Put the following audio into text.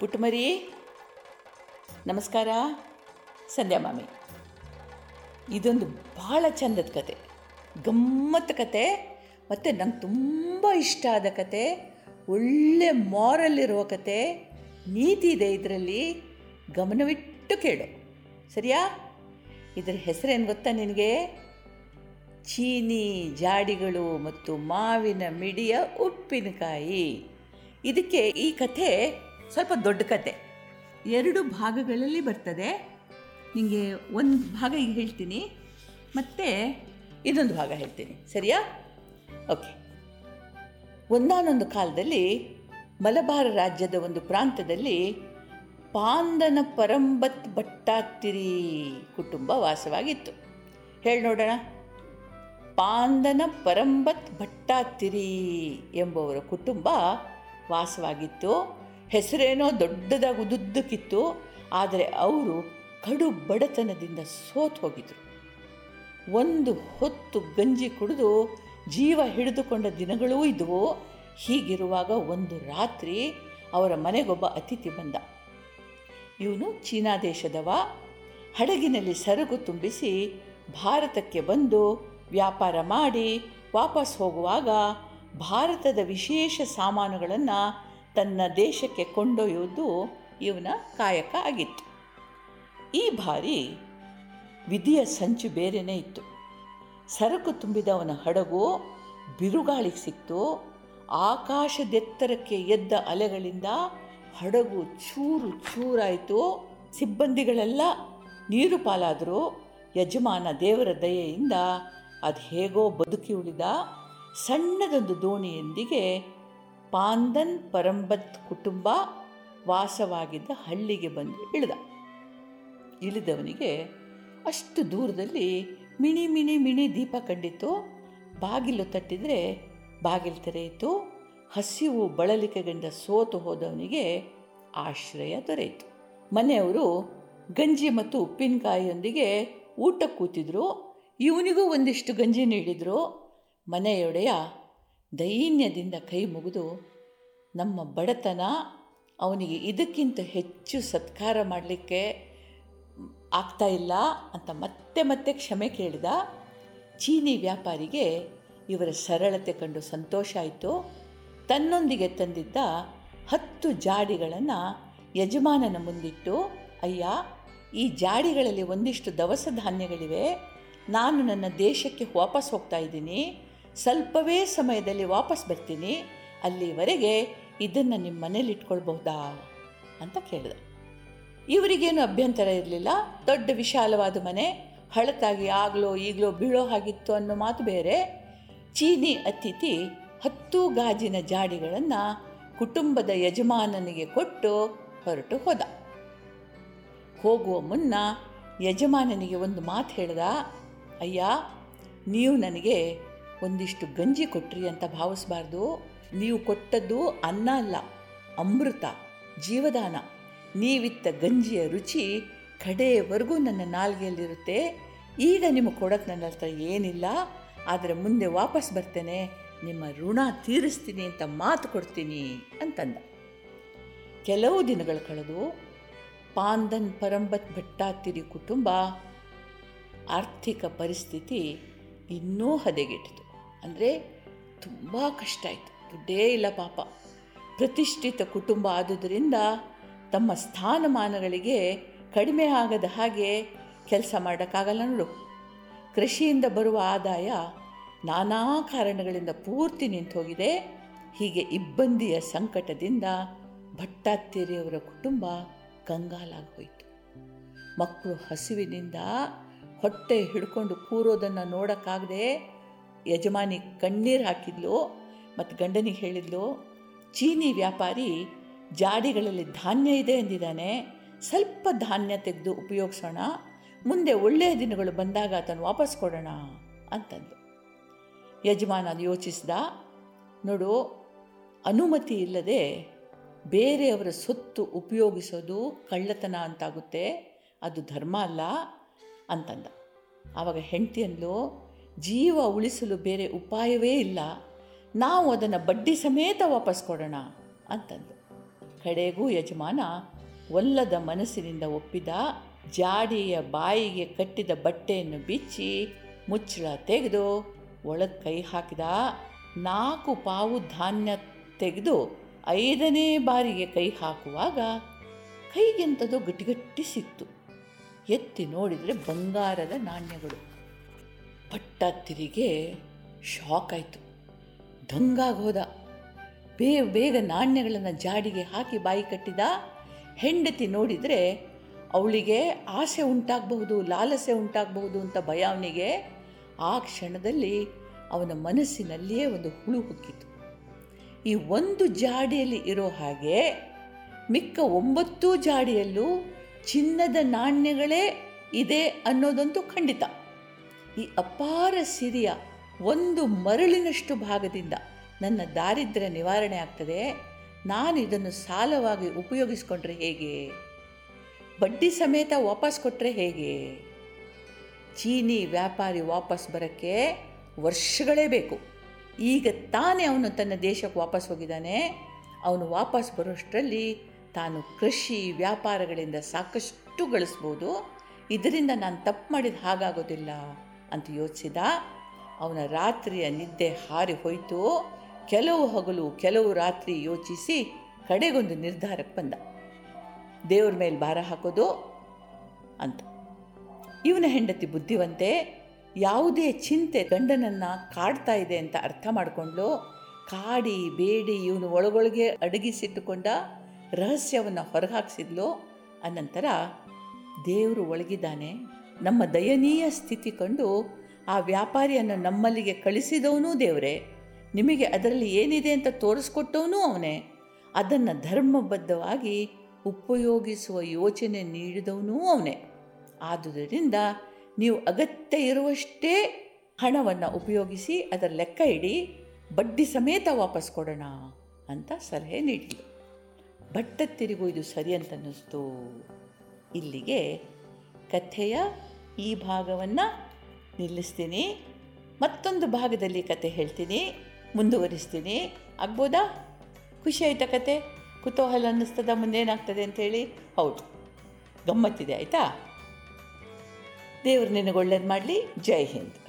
ಪುಟ್ಟಮರಿ ನಮಸ್ಕಾರ, ಸಂಧ್ಯಾ ಮಾಮಿ. ಇದೊಂದು ಭಾಳ ಚಂದದ ಕತೆ ಗಮ್ಮತ್ತು ಕತೆ ಮತ್ತು ನಂಗೆ ತುಂಬ ಇಷ್ಟ ಆದ ಕತೆ, ಒಳ್ಳೆ ಮಾರಲ್ ಇರುವ ಕತೆ, ನೀತಿ ಇದೆ ಇದರಲ್ಲಿ, ಗಮನವಿಟ್ಟು ಕೇಳು. ಸರಿಯಾ? ಇದರ ಹೆಸರೇನು ಗೊತ್ತಾ ನಿನಗೆ? ಚೀನಿ ಜಾಡಿಗಳು ಮತ್ತು ಮಾವಿನ ಮಿಡಿಯ ಉಪ್ಪಿನಕಾಯಿ. ಇದಕ್ಕೆ ಈ ಕಥೆ ಸ್ವಲ್ಪ ದೊಡ್ಡ ಕತೆ. ಎರಡು ಭಾಗಗಳಲ್ಲಿ ಬರ್ತದೆ. ನಿಮಗೆ ಒಂದು ಭಾಗ ಈಗ ಹೇಳ್ತೀನಿ. ಮತ್ತು ಇದೊಂದು ಭಾಗ ಹೇಳ್ತೀನಿ. ಸರಿಯಾ? ಓಕೆ. ಒಂದಾನೊಂದು ಕಾಲದಲ್ಲಿ ಮಲಬಾರ ರಾಜ್ಯದ ಒಂದು ಪ್ರಾಂತದಲ್ಲಿ ಪಾಂದನ ಪರಂಬತ್ ಭಟ್ಟಾತಿರಿ ಕುಟುಂಬ ವಾಸವಾಗಿತ್ತು. ಹೇಳಿ ನೋಡೋಣ. ಪಾಂದನ ಪರಂಬತ್ ಭಟ್ಟಾತಿರಿ ಎಂಬುವರ ಕುಟುಂಬ ವಾಸವಾಗಿತ್ತು. ಹೆಸರೇನೋ ದೊಡ್ಡದಾಗಿ ಉದುದ್ದಕ್ಕಿತ್ತು, ಆದರೆ ಅವರು ಕಡು ಬಡತನದಿಂದ ಸೋತು ಹೋಗಿದ್ರು. ಒಂದು ಹೊತ್ತು ಗಂಜಿ ಕುಡಿದು ಜೀವ ಹಿಡಿದುಕೊಂಡ ದಿನಗಳೂ ಇದ್ದವು ಹೀಗಿರುವಾಗ ಒಂದು ರಾತ್ರಿ ಅವರ ಮನೆಗೊಬ್ಬ ಅತಿಥಿ ಬಂದ. ಇವನು ಚೀನಾ ದೇಶದವ. ಹಡಗಿನಲ್ಲಿ ಸರಕು ತುಂಬಿಸಿ ಭಾರತಕ್ಕೆ ಬಂದು ವ್ಯಾಪಾರ ಮಾಡಿ ವಾಪಸ್ ಹೋಗುವಾಗ ಭಾರತದ ವಿಶೇಷ ಸಾಮಾನುಗಳನ್ನು ತನ್ನ ದೇಶಕ್ಕೆ ಕೊಂಡೊಯ್ಯುವುದು ಇವನ ಕಾಯಕ ಆಗಿತ್ತು. ಈ ಬಾರಿ ವಿಧಿಯ ಸಂಚು ಬೇರೆಯೇ ಇತ್ತು. ಸರಕು ತುಂಬಿದವನ ಹಡಗು ಬಿರುಗಾಳಿಗೆ ಸಿಕ್ತು. ಆಕಾಶದೆತ್ತರಕ್ಕೆ ಎದ್ದ ಅಲೆಗಳಿಂದ ಹಡಗು ಚೂರು ಚೂರಾಯಿತು. ಸಿಬ್ಬಂದಿಗಳೆಲ್ಲ ನೀರು ಪಾಲಾದರು. ಯಜಮಾನ ದೇವರ ದಯೆಯಿಂದ ಅದು ಹೇಗೋ ಬದುಕಿ ಉಳಿದ ಸಣ್ಣದೊಂದು ದೋಣಿಯೊಂದಿಗೆ ಪಾಂದನ್ ಪರಂಬತ್ ಕುಟುಂಬ ವಾಸವಾಗಿದ್ದ ಹಳ್ಳಿಗೆ ಬಂದು ಇಳಿದ. ಇಳಿದವನಿಗೆ ಅಷ್ಟು ದೂರದಲ್ಲಿ ಮಿಣಿ ಮಿಣಿ ಮಿಣಿ ದೀಪ ಕಂಡಿತು ಬಾಗಿಲು ತಟ್ಟಿದರೆ ಬಾಗಿಲು ತೆರೆಯಿತು. ಹಸಿವು ಬಳಲಿಕೆಗಂಡ ಸೋತು ಹೋದವನಿಗೆ ಆಶ್ರಯ ದೊರೆಯಿತು. ಮನೆಯವರು ಗಂಜಿ ಮತ್ತು ಉಪ್ಪಿನಕಾಯಿಯೊಂದಿಗೆ ಊಟ ಕೂತಿದ್ರು. ಇವನಿಗೂ ಒಂದಿಷ್ಟು ಗಂಜಿ ನೀಡಿದರು. ಮನೆಯೊಡೆಯ ದೈನ್ಯದಿಂದ ಕೈ ಮುಗಿದು ನಮ್ಮ ಬಡತನ ಅವನಿಗೆ ಇದಕ್ಕಿಂತ ಹೆಚ್ಚು ಸತ್ಕಾರ ಮಾಡಲಿಕ್ಕೆ ಆಗ್ತಾ ಇಲ್ಲ ಅಂತ ಮತ್ತೆ ಮತ್ತೆ ಕ್ಷಮೆ ಕೇಳಿದ ಚೀನಿ ವ್ಯಾಪಾರಿಗೆ ಇವರ ಸರಳತೆ ಕಂಡು ಸಂತೋಷ ಆಯಿತು. ತನ್ನೊಂದಿಗೆ ತಂದಿದ್ದ ಹತ್ತು ಜಾಡಿಗಳನ್ನು ಯಜಮಾನನ ಮುಂದಿಟ್ಟು, ಅಯ್ಯ, ಈ ಜಾಡಿಗಳಲ್ಲಿ ಒಂದಿಷ್ಟು ದವಸ ಧಾನ್ಯಗಳಿವೆ. ನಾನು ನನ್ನ ದೇಶಕ್ಕೆ ವಾಪಸ್ ಹೋಗ್ತಾ ಇದ್ದೀನಿ. ಸ್ವಲ್ಪವೇ ಸಮಯದಲ್ಲಿ ವಾಪಸ್ ಬರ್ತೀನಿ, ಅಲ್ಲಿವರೆಗೆ ಇದನ್ನು ನಿಮ್ಮ ಮನೇಲಿ ಇಟ್ಕೊಳ್ಬಹುದಾ? ಅಂತ ಕೇಳಿದ. ಇವರಿಗೇನು ಅಭ್ಯಂತರ ಇರಲಿಲ್ಲ. ದೊಡ್ಡ ವಿಶಾಲವಾದ ಮನೆ, ಹಳತಾಗಿ ಆಗಲೋ ಈಗಲೋ ಬೀಳೋ ಹಾಗಿತ್ತು ಅನ್ನೋ ಮಾತು ಬೇರೆ. ಚೀನಿ ಅತಿಥಿ ಹತ್ತು ಗಾಜಿನ ಜಾಡಿಗಳನ್ನು ಕುಟುಂಬದ ಯಜಮಾನನಿಗೆ ಕೊಟ್ಟು ಹೊರಟು ಹೋದ. ಹೋಗುವ ಮುನ್ನ ಯಜಮಾನನಿಗೆ ಒಂದು ಮಾತು ಹೇಳ್ದ, ಅಯ್ಯ, ನೀವು ನನಗೆ ಒಂದಿಷ್ಟು ಗಂಜಿ ಕೊಟ್ರಿ ಅಂತ ಭಾವಿಸಬಾರ್ದು. ನೀವು ಕೊಟ್ಟದ್ದು ಅನ್ನ ಅಲ್ಲ, ಅಮೃತ, ಜೀವದಾನ. ನೀವಿತ್ತ ಗಂಜಿಯ ರುಚಿ ಕಡೆಯವರೆಗೂ ನನ್ನ ನಾಲ್ಗೆಯಲ್ಲಿರುತ್ತೆ. ಈಗ ನಿಮಗೆ ಕೊಡೋಕ್ಕೆ ನನ್ನ ಹತ್ರ ಏನಿಲ್ಲ, ಆದರೆ ಮುಂದೆ ವಾಪಸ್ ಬರ್ತೇನೆ. ನಿಮ್ಮ ಋಣ ತೀರಿಸ್ತೀನಿ ಅಂತ ಮಾತು ಕೊಡ್ತೀನಿ ಅಂತಂದ. ಕೆಲವು ದಿನಗಳು ಕಳೆದು, ಪಾಂದನ್ ಪರಂಬತ್ ಭಟ್ಟಾತಿರಿ ಕುಟುಂಬ ಆರ್ಥಿಕ ಪರಿಸ್ಥಿತಿ ಇನ್ನೂ ಹದಗೆಟ್ಟಿತು. ಅಂದರೆ ತುಂಬ ಕಷ್ಟ ಆಯಿತು. ದುಡ್ಡೇ ಇಲ್ಲ ಪಾಪ. ಪ್ರತಿಷ್ಠಿತ ಕುಟುಂಬ ಆದುದರಿಂದ ತಮ್ಮ ಸ್ಥಾನಮಾನಗಳಿಗೆ ಕಡಿಮೆ ಆಗದ ಹಾಗೆ ಕೆಲಸ ಮಾಡೋಕ್ಕಾಗಲ್ಲ ನೋಡು. ಕೃಷಿಯಿಂದ ಬರುವ ಆದಾಯ ನಾನಾ ಕಾರಣಗಳಿಂದ ಪೂರ್ತಿ ನಿಂತು ಹೋಗಿದೆ ಹೀಗೆ ಇಬ್ಬಂದಿಯ ಸಂಕಟದಿಂದ ಭಟ್ಟಾತ್ತೇರಿಯವರ ಕುಟುಂಬ ಕಂಗಾಲಾಗೋಯಿತು ಮಕ್ಕಳು ಹಸಿವಿನಿಂದ ಹೊಟ್ಟೆ ಹಿಡ್ಕೊಂಡು ಕೂರೋದನ್ನು ನೋಡೋಕ್ಕಾಗದೆ ಯಜಮಾನಿ ಕಣ್ಣೀರು ಹಾಕಿದ್ಲು ಮತ್ತು ಗಂಡನಿಗೆ ಹೇಳಿದ್ಲು, ಚೀನಿ ವ್ಯಾಪಾರಿ ಜಾಡಿಗಳಲ್ಲಿ ಧಾನ್ಯ ಇದೆ ಎಂದಿದ್ದಾನೆ, ಸ್ವಲ್ಪ ಧಾನ್ಯ ತೆಗೆದು ಉಪಯೋಗಿಸೋಣ, ಮುಂದೆ ಒಳ್ಳೆಯ ದಿನಗಳು ಬಂದಾಗ ಅದನ್ನು ವಾಪಸ್ ಕೊಡೋಣ ಅಂತಂದು ಯಜಮಾನ ಯೋಚಿಸಿದ, ನೋಡು, ಅನುಮತಿ ಇಲ್ಲದೆ ಬೇರೆಯವರ ಸೊತ್ತು ಉಪಯೋಗಿಸೋದು ಕಳ್ಳತನ ಅಂತಾಗುತ್ತೆ, ಅದು ಧರ್ಮ ಅಲ್ಲ ಅಂತಂದ. ಆವಾಗ ಹೆಂಡತಿಯಲ್ಲೂ ಜೀವ ಉಳಿಸಲು ಬೇರೆ ಉಪಾಯವೇ ಇಲ್ಲ. ನಾವು ಅದನ್ನು ಬಡ್ಡಿ ಸಮೇತ ವಾಪಸ್ ಕೊಡೋಣ ಅಂತಂದು ಕಡೆಗೂ ಯಜಮಾನ ಒಲ್ಲದ ಮನಸ್ಸಿನಿಂದ ಒಪ್ಪಿದ. ಜಾಡಿಯ ಬಾಯಿಗೆ ಕಟ್ಟಿದ ಬಟ್ಟೆಯನ್ನು ಬಿಚ್ಚಿ ಮುಚ್ಚಳ ತೆಗೆದು ಒಳಗೆ ಕೈ ಹಾಕಿದ. ನಾಲ್ಕು ಪಾವು ಧಾನ್ಯ ತೆಗೆದು ಐದನೇ ಬಾರಿಗೆ ಕೈ ಹಾಕುವಾಗ ಕೈಗೆಂಥದ್ದು ಗಟ್ಟಿಗಟ್ಟಿ ಸಿಕ್ತು. ಎತ್ತಿ ನೋಡಿದರೆ ಬಂಗಾರದ ನಾಣ್ಯಗಳು. ಪಟ್ಟ ತಿರಿಗೆ ಶಾಕ್ ಆಯಿತು. ದಂಗಾಗಿ ಹೋದ ಬೇಗ ಬೇಗ ನಾಣ್ಯಗಳನ್ನು ಜಾಡಿಗೆ ಹಾಕಿ ಬಾಯಿ ಕಟ್ಟಿದ ಹೆಂಡತಿ ನೋಡಿದರೆ ಅವಳಿಗೆ ಆಸೆ ಉಂಟಾಗಬಹುದು, ಲಾಲಸೆ ಉಂಟಾಗಬಹುದು ಅಂತ ಭಯ ಅವನಿಗೆ. ಆ ಕ್ಷಣದಲ್ಲಿ ಅವನ ಮನಸ್ಸಿನಲ್ಲಿಯೇ ಒಂದು ಹುಳು ಹುಕ್ಕಿತು. ಈ ಒಂದು ಜಾಡಿಯಲ್ಲಿ ಇರೋ ಹಾಗೆ ಮಿಕ್ಕ ಒಂಬತ್ತು ಜಾಡಿಯಲ್ಲೂ ಚಿನ್ನದ ನಾಣ್ಯಗಳೇ ಇದೆ ಅನ್ನೋದಂತೂ ಖಂಡಿತ. ಈ ಅಪಾರ ಸಿರಿಯ ಒಂದು ಮರಳಿನಷ್ಟು ಭಾಗದಿಂದ ನನ್ನ ದಾರಿದ್ರ್ಯ ನಿವಾರಣೆ ಆಗ್ತದೆ. ನಾನು ಇದನ್ನು ಸಾಲವಾಗಿ ಉಪಯೋಗಿಸ್ಕೊಂಡ್ರೆ ಹೇಗೆ? ಬಡ್ಡಿ ಸಮೇತ ವಾಪಸ್ ಕೊಟ್ಟರೆ ಹೇಗೆ? ಚೀನಿ ವ್ಯಾಪಾರಿ ವಾಪಸ್ ಬರೋಕ್ಕೆ ವರ್ಷಗಳೇ ಬೇಕು. ಈಗ ತಾನೇ ಅವನು ತನ್ನ ದೇಶಕ್ಕೆ ವಾಪಸ್ ಹೋಗಿದ್ದಾನೆ. ಅವನು ವಾಪಸ್ ಬರೋಷ್ಟರಲ್ಲಿ ತಾನು ಕೃಷಿ ವ್ಯಾಪಾರಗಳಿಂದ ಸಾಕಷ್ಟು ಗಳಿಸ್ಬೋದು. ಇದರಿಂದ ನಾನು ತಪ್ಪು ಮಾಡಿದ ಹಾಗಾಗೋದಿಲ್ಲ. ಅಂತ ಯೋಚಿಸಿದ ಅವನ ರಾತ್ರಿಯ ನಿದ್ದೆ ಹಾರಿ ಹೋಯಿತು. ಕೆಲವು ಹಗಲು, ಕೆಲವು ರಾತ್ರಿ ಯೋಚಿಸಿ ಕಡೆಗೊಂದು ನಿರ್ಧಾರಕ್ಕೆ ಬಂದ. ದೇವ್ರ ಮೇಲೆ ಭಾರ ಹಾಕೋದು ಅಂತ. ಇವನ ಹೆಂಡತಿ ಬುದ್ಧಿವಂತೆ, ಯಾವುದೇ ಚಿಂತೆ ಗಂಡನನ್ನು ಕಾಡ್ತಾ ಇದೆ ಅಂತ ಅರ್ಥ ಮಾಡಿಕೊಂಡು ಕಾಡಿ, ಬೇಡಿ, ಇವನು ಒಳಗೊಳಗೆ ಅಡಗಿಸಿಟ್ಟುಕೊಂಡ ರಹಸ್ಯವನ್ನು ಹೊರಹಾಕ್ಸಿದ್ಲು. ಅನಂತರ ದೇವರು ಒಳಗಿದ್ದಾನೆ. ನಮ್ಮ ದಯನೀಯ ಸ್ಥಿತಿ ಕಂಡು ಆ ವ್ಯಾಪಾರಿಯನ್ನು ನಮ್ಮಲ್ಲಿಗೆ ಕಳಿಸಿದವನೂ ದೇವರೇ. ನಿಮಗೆ ಅದರಲ್ಲಿ ಏನಿದೆ ಅಂತ ತೋರಿಸ್ಕೊಟ್ಟವನು ಅವನೇ. ಅದನ್ನು ಧರ್ಮಬದ್ಧವಾಗಿ ಉಪಯೋಗಿಸುವ ಯೋಚನೆ ನೀಡಿದವನೂ ಅವನೇ. ಆದುದರಿಂದ ನೀವು ಅಗತ್ಯ ಇರುವಷ್ಟೇ ಹಣವನ್ನು ಉಪಯೋಗಿಸಿ ಅದರ ಲೆಕ್ಕ ಇಡಿ, ಬಡ್ಡಿ ಸಮೇತ ವಾಪಸ್ ಕೊಡೋಣ ಅಂತ ಸಲಹೆ ನೀಡಿದರು ಬಟ್ಟ ತಿರುಗು ಇದು ಸರಿ ಅಂತ ಅನ್ನಿಸ್ತು. ಇಲ್ಲಿಗೆ ಕಥೆಯ ಈ ಭಾಗವನ್ನು ನಿಲ್ಲಿಸ್ತೀನಿ. ಮತ್ತೊಂದು ಭಾಗದಲ್ಲಿ ಕತೆ ಹೇಳ್ತೀನಿ, ಮುಂದುವರಿಸ್ತೀನಿ. ಆಗ್ಬೋದಾ? ಖುಷಿ ಆಯ್ತಾ ಕತೆ ಕುತೂಹಲ ಅನ್ನಿಸ್ತದ, ಮುಂದೇನಾಗ್ತದೆ ಅಂತೇಳಿ ಹೌದು. ಗಮ್ಮತ್ತಿದೆ, ಆಯಿತಾ? ದೇವರು ನಿನಗೆ ಒಳ್ಳೇದು ಮಾಡಲಿ, ಜೈ ಹಿಂದ್.